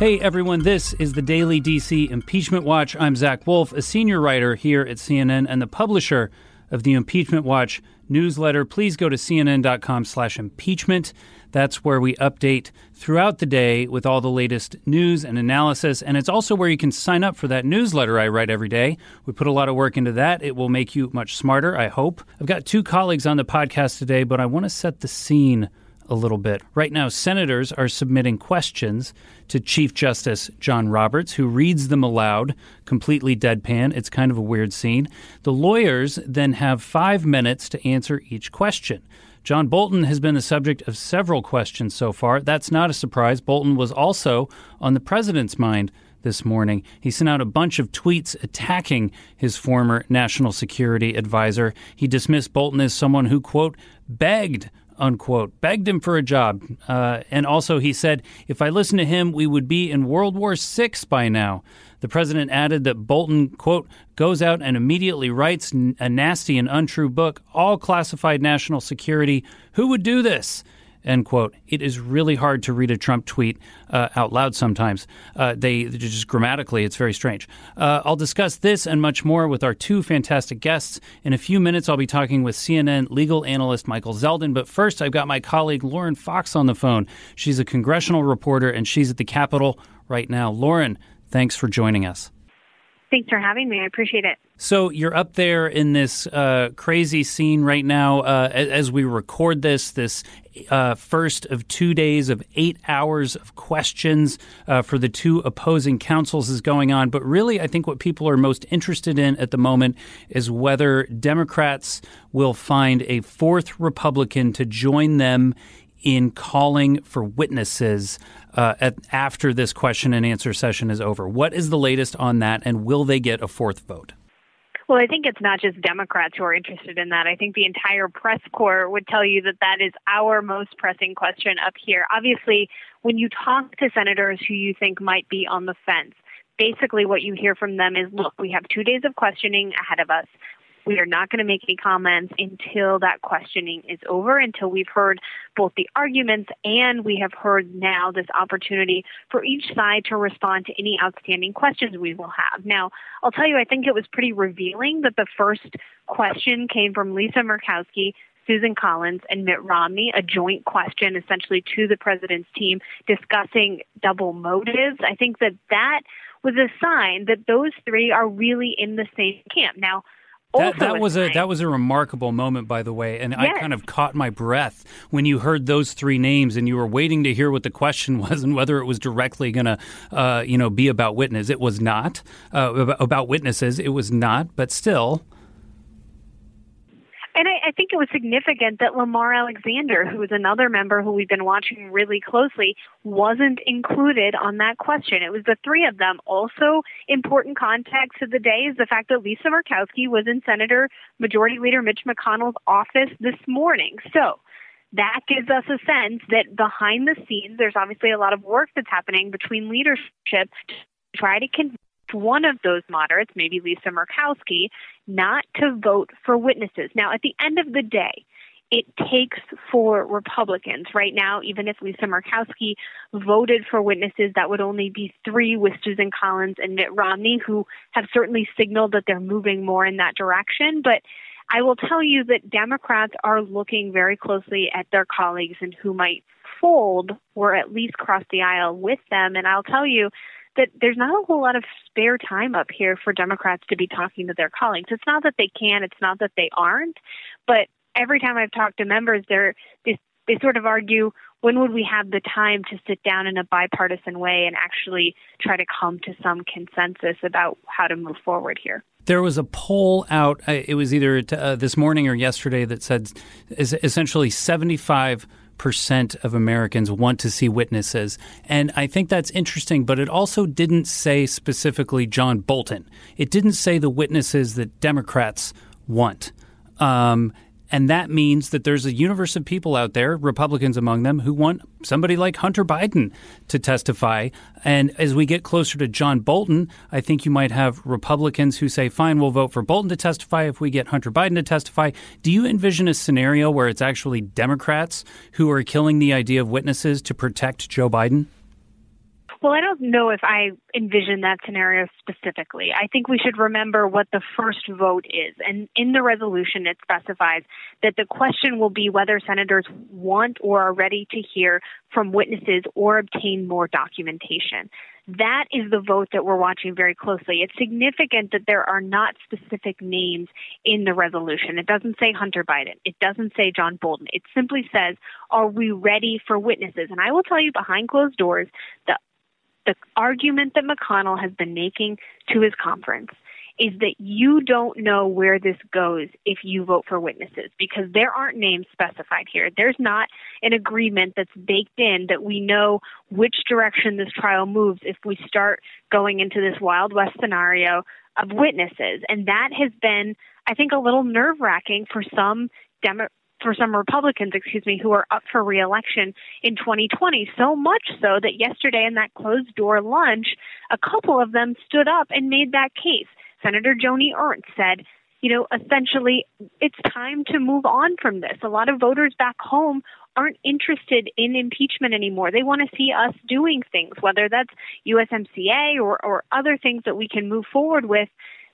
Hey everyone, this is the Daily DC Impeachment Watch. I'm Zach Wolf, a senior writer here at CNN and the publisher of the Impeachment Watch newsletter. Please go to cnn.com/impeachment. That's where we update throughout the day with all the latest news and analysis. And it's also where you can sign up for that newsletter I write every day. We put a lot of work into that. It will make you much smarter, I hope. I've got two colleagues on the podcast today, but I want to set the scene a little bit. Right now, senators are submitting questions to Chief Justice John Roberts, who reads them aloud, completely deadpan. It's kind of a weird scene. The lawyers then have five minutes to answer each question. John Bolton has been the subject of several questions so far. That's not a surprise. Bolton was also on the president's mind this morning. He sent out a bunch of tweets attacking his former national security advisor. He dismissed Bolton as someone who, quote, begged unquote, begged him for a job. Uh, and also, he said, if I listened to him, we would be in World War VI by now. The president added that Bolton, quote, goes out and immediately writes a nasty and untrue book, all classified national security. Who would do this? End quote. It is really hard to read a Trump tweet uh, out loud sometimes. Uh, they just grammatically, it's very strange. Uh, I'll discuss this and much more with our two fantastic guests. In a few minutes, I'll be talking with CNN legal analyst Michael Zeldin. But first, I've got my colleague Lauren Fox on the phone. She's a congressional reporter and she's at the Capitol right now. Lauren, thanks for joining us. Thanks for having me. I appreciate it. So you're up there in this uh, crazy scene right now uh, as we record this. This uh, first of two days of eight hours of questions uh, for the two opposing counsels is going on. But really, I think what people are most interested in at the moment is whether Democrats will find a fourth Republican to join them in calling for witnesses uh, at, after this question and answer session is over. What is the latest on that, and will they get a fourth vote? Well, I think it's not just Democrats who are interested in that. I think the entire press corps would tell you that that is our most pressing question up here. Obviously, when you talk to senators who you think might be on the fence, basically what you hear from them is look, we have two days of questioning ahead of us. We are not going to make any comments until that questioning is over, until we've heard both the arguments and we have heard now this opportunity for each side to respond to any outstanding questions we will have. Now, I'll tell you, I think it was pretty revealing that the first question came from Lisa Murkowski, Susan Collins and Mitt Romney, a joint question essentially to the president's team discussing double motives. I think that that was a sign that those three are really in the same camp. Now, that, that was a that was a remarkable moment, by the way, and yes. I kind of caught my breath when you heard those three names, and you were waiting to hear what the question was and whether it was directly going to, uh, you know, be about witness. It was not uh, about witnesses. It was not, but still, and I, I think it was significant that Lamar Alexander, who is another member who we've been watching really closely, wasn't included on that question. It was the three of them. Also, important context of the day is the fact that Lisa Murkowski was in Senator Majority Leader Mitch McConnell's office this morning. So, that gives us a sense that behind the scenes, there's obviously a lot of work that's happening between leadership to try to convince one of those moderates, maybe Lisa Murkowski, not to vote four witnesses. Now, at the end of the day, it takes for Republicans. Right now, even if Lisa Murkowski voted for witnesses, that would only be three with Susan Collins and Mitt Romney, who have certainly signaled that they're moving more in that direction. But I will tell you that Democrats are looking very closely at their colleagues and who might fold or at least cross the aisle with them. And I'll tell you, that there's not a whole lot of spare time up here for Democrats to be talking to their colleagues. It's not that they can, it's not that they aren't, but every time I've talked to members, they're they, they sort of argue when would we have the time to sit down in a bipartisan way and actually try to come to some consensus about how to move forward here. There was a poll out, uh, it was either uh, this morning or yesterday, that said essentially 75 percent of Americans want to see witnesses. And I think that's interesting, but it also didn't say specifically John Bolton. It didn't say the witnesses that Democrats want. Um, and that means that there's a universe of people out there, Republicans among them, who want somebody like Hunter Biden to testify. And as we get closer to John Bolton, I think you might have Republicans who say, fine, we'll vote for Bolton to testify if we get Hunter Biden to testify. Do you envision a scenario where it's actually Democrats who are killing the idea of witnesses to protect Joe Biden? Well, I don't know if I envision that scenario specifically. I think we should remember what the first vote is. And in the resolution, it specifies that the question will be whether senators want or are ready to hear from witnesses or obtain more documentation. That is the vote that we're watching very closely. It's significant that there are not specific names in the resolution. It doesn't say Hunter Biden. It doesn't say John Bolton. It simply says, are we ready for witnesses? And I will tell you behind closed doors, the the argument that McConnell has been making to his conference is that you don't know where this goes if you vote for witnesses because there aren't names specified here. There's not an agreement that's baked in that we know which direction this trial moves if we start going into this Wild West scenario of witnesses. And that has been, I think, a little nerve wracking for some Demo- for some Republicans, excuse me, who are up for reelection in 2020. So much so that yesterday in that closed door lunch, a couple of them stood up and made that case. Senator Joni Ernst said, you know, essentially, it's time to move on from this. A lot of voters back home aren't interested in impeachment anymore. They want to see us doing things, whether that's USMCA or, or other things that we can move forward with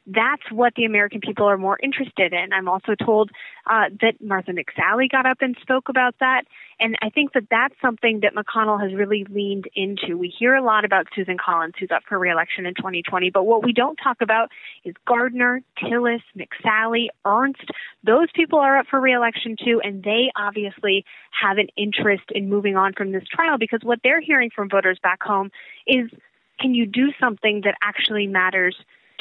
that's what the American people are more interested in. I'm also told uh, that Martha McSally got up and spoke about that. And I think that that's something that McConnell has really leaned into. We hear a lot about Susan Collins, who's up for reelection in 2020, but what we don't talk about is Gardner, Tillis, McSally, Ernst. Those people are up for reelection too, and they obviously have an interest in moving on from this trial because what they're hearing from voters back home is can you do something that actually matters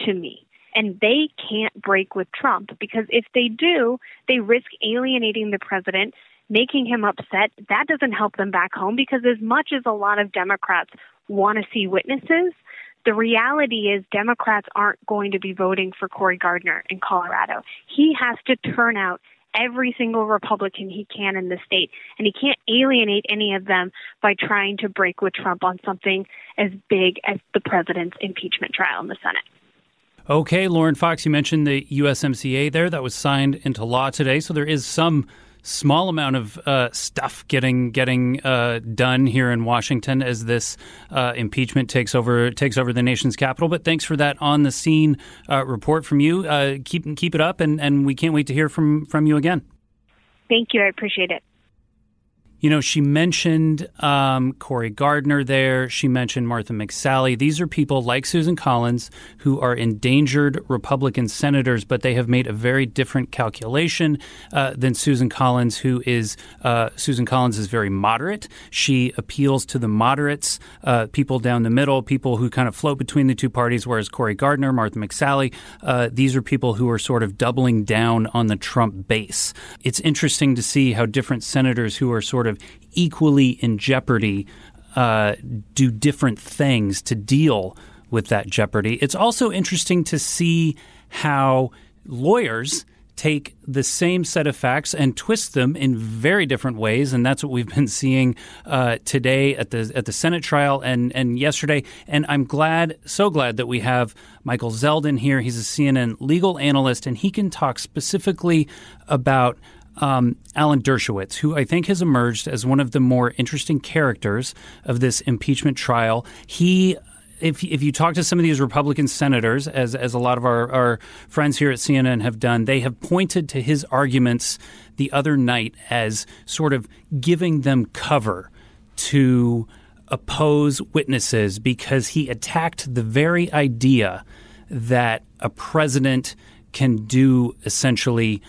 to me? And they can't break with Trump because if they do, they risk alienating the president, making him upset. That doesn't help them back home because as much as a lot of Democrats want to see witnesses, the reality is Democrats aren't going to be voting for Cory Gardner in Colorado. He has to turn out every single Republican he can in the state, and he can't alienate any of them by trying to break with Trump on something as big as the president's impeachment trial in the Senate. Okay, Lauren Fox, you mentioned the USMCA there that was signed into law today, so there is some small amount of uh, stuff getting getting uh, done here in Washington as this uh, impeachment takes over takes over the nation's capital. But thanks for that on the scene uh, report from you. Uh, keep keep it up, and, and we can't wait to hear from from you again. Thank you. I appreciate it. You know, she mentioned um, Gardner there. She mentioned Martha McSally. These are people like Susan Collins who are endangered Republican senators, but they have made a very different calculation uh, than Susan Collins, who is uh, Susan Collins is very moderate. She appeals to the moderates, uh, people down the middle, people who kind of float between the two parties. Whereas Cory Gardner, Martha McSally, uh, these are people who are sort of doubling down on the Trump base. It's interesting to see how different senators who are sort sort of equally in jeopardy uh, do different things to deal with that jeopardy. It's also interesting to see how lawyers take the same set of facts and twist them in very different ways, and that's what we've been seeing uh, today at the at the Senate trial and and yesterday. And I'm glad, so glad that we have Michael Zeldin here. He's a CNN legal analyst, and he can talk specifically about um, Alan Dershowitz, who I think has emerged as one of the more interesting characters of this impeachment trial. He if if you talk to some of these Republican senators, as as a lot of our, our friends here at CNN have done, they have pointed to his arguments the other night as sort of giving them cover to oppose witnesses because he attacked the very idea that a president can do essentially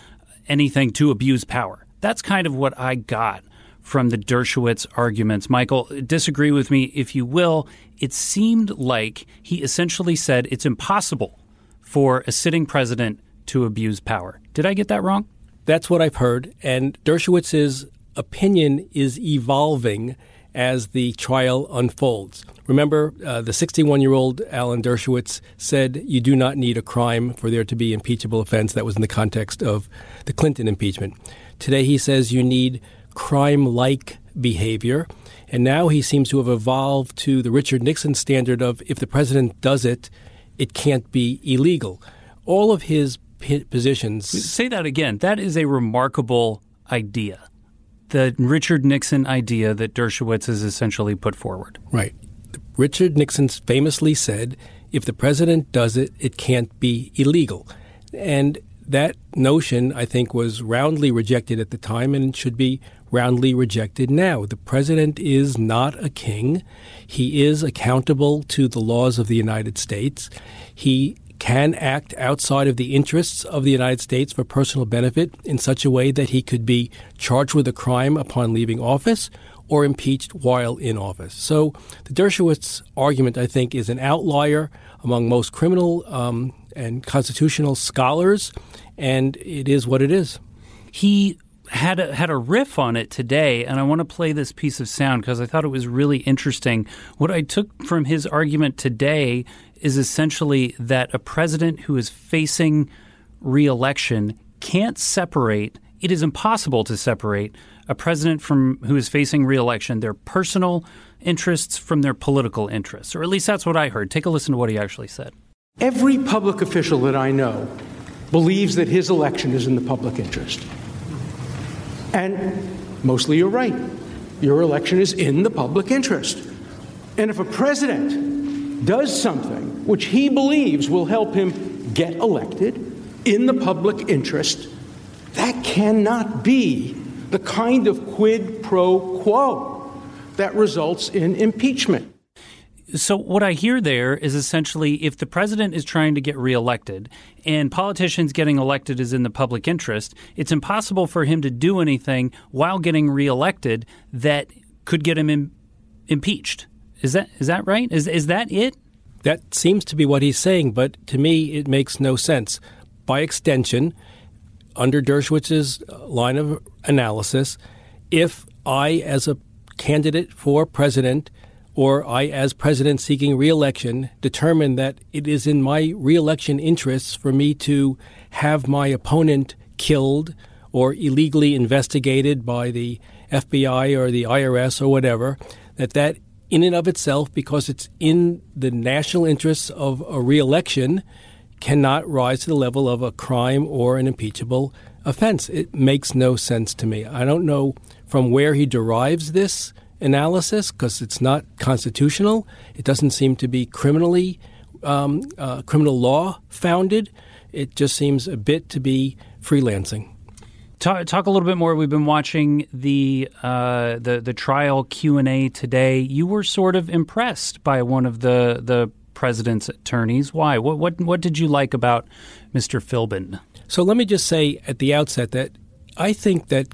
anything to abuse power. That's kind of what I got from the Dershowitz arguments. Michael, disagree with me if you will. It seemed like he essentially said it's impossible for a sitting president to abuse power. Did I get that wrong? That's what I've heard. And Dershowitz's opinion is evolving as the trial unfolds. Remember, uh, the 61 year old Alan Dershowitz said you do not need a crime for there to be impeachable offense. That was in the context of the Clinton impeachment. Today he says you need crime like behavior. And now he seems to have evolved to the Richard Nixon standard of if the president does it, it can't be illegal. All of his positions. Say that again. That is a remarkable idea. The Richard Nixon idea that Dershowitz has essentially put forward. Right. Richard Nixon famously said, if the president does it, it can't be illegal. And that notion, I think, was roundly rejected at the time and should be roundly rejected now. The president is not a king. He is accountable to the laws of the United States. He can act outside of the interests of the United States for personal benefit in such a way that he could be charged with a crime upon leaving office or impeached while in office. So the Dershowitz argument, I think, is an outlier among most criminal um, and constitutional scholars, and it is what it is. He had a, had a riff on it today, and I want to play this piece of sound because I thought it was really interesting. What I took from his argument today is essentially that a president who is facing reelection can't separate. It is impossible to separate a president from who is facing reelection their personal interests from their political interests, or at least that's what I heard. Take a listen to what he actually said. Every public official that I know believes that his election is in the public interest. And mostly you're right. Your election is in the public interest. And if a president does something which he believes will help him get elected in the public interest, that cannot be the kind of quid pro quo that results in impeachment. So, what I hear there is essentially if the president is trying to get reelected and politicians getting elected is in the public interest, it's impossible for him to do anything while getting reelected that could get him impeached. Is that is that right? Is is that it? That seems to be what he's saying, but to me, it makes no sense. By extension, under Dershowitz's uh, line of analysis, if I, as a candidate for president, or I, as president seeking reelection, determine that it is in my reelection interests for me to have my opponent killed or illegally investigated by the FBI or the IRS or whatever, that that in and of itself, because it's in the national interests of a reelection, cannot rise to the level of a crime or an impeachable offense. It makes no sense to me. I don't know from where he derives this analysis because it's not constitutional. It doesn't seem to be criminally um, uh, criminal law founded. It just seems a bit to be freelancing. Talk, talk a little bit more. We've been watching the uh, the the trial Q and A today. You were sort of impressed by one of the the president's attorneys. Why? What what what did you like about Mr. Philbin? So let me just say at the outset that I think that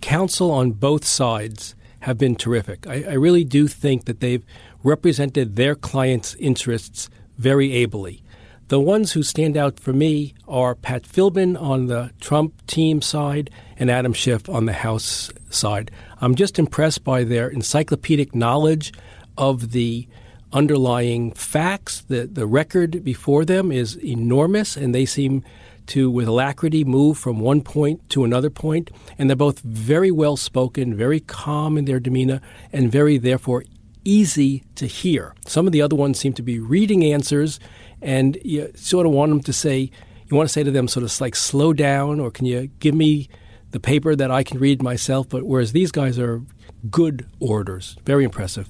counsel on both sides have been terrific. I, I really do think that they've represented their clients' interests very ably. The ones who stand out for me are Pat Philbin on the Trump team side and Adam Schiff on the House side. I'm just impressed by their encyclopedic knowledge of the underlying facts. The, the record before them is enormous, and they seem to, with alacrity, move from one point to another point. And they're both very well spoken, very calm in their demeanor, and very, therefore, easy to hear. Some of the other ones seem to be reading answers, and you sort of want them to say, you want to say to them, sort of like, slow down, or can you give me the paper that I can read myself? But whereas these guys are good orders, very impressive.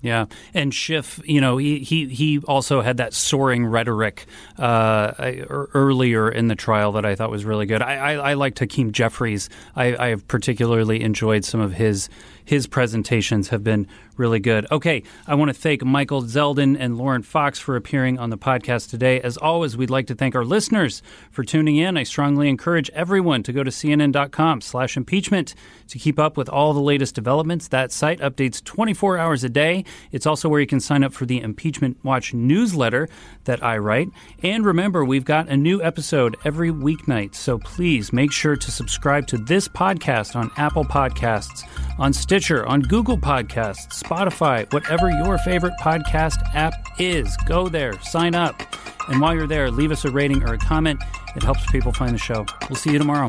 Yeah, and Schiff, you know, he he, he also had that soaring rhetoric uh, earlier in the trial that I thought was really good. I, I, I like Hakeem Jeffries. I, I have particularly enjoyed some of his his presentations have been really good. Okay, I want to thank Michael Zeldin and Lauren Fox for appearing on the podcast today. As always, we'd like to thank our listeners for tuning in. I strongly encourage everyone to go to cnn.com slash impeachment to keep up with all the latest developments. That site updates 24 hours a day. It's also where you can sign up for the Impeachment Watch newsletter that I write. And remember, we've got a new episode every weeknight. So please make sure to subscribe to this podcast on Apple Podcasts, on Stitcher, on Google Podcasts, Spotify, whatever your favorite podcast app is. Go there, sign up. And while you're there, leave us a rating or a comment. It helps people find the show. We'll see you tomorrow.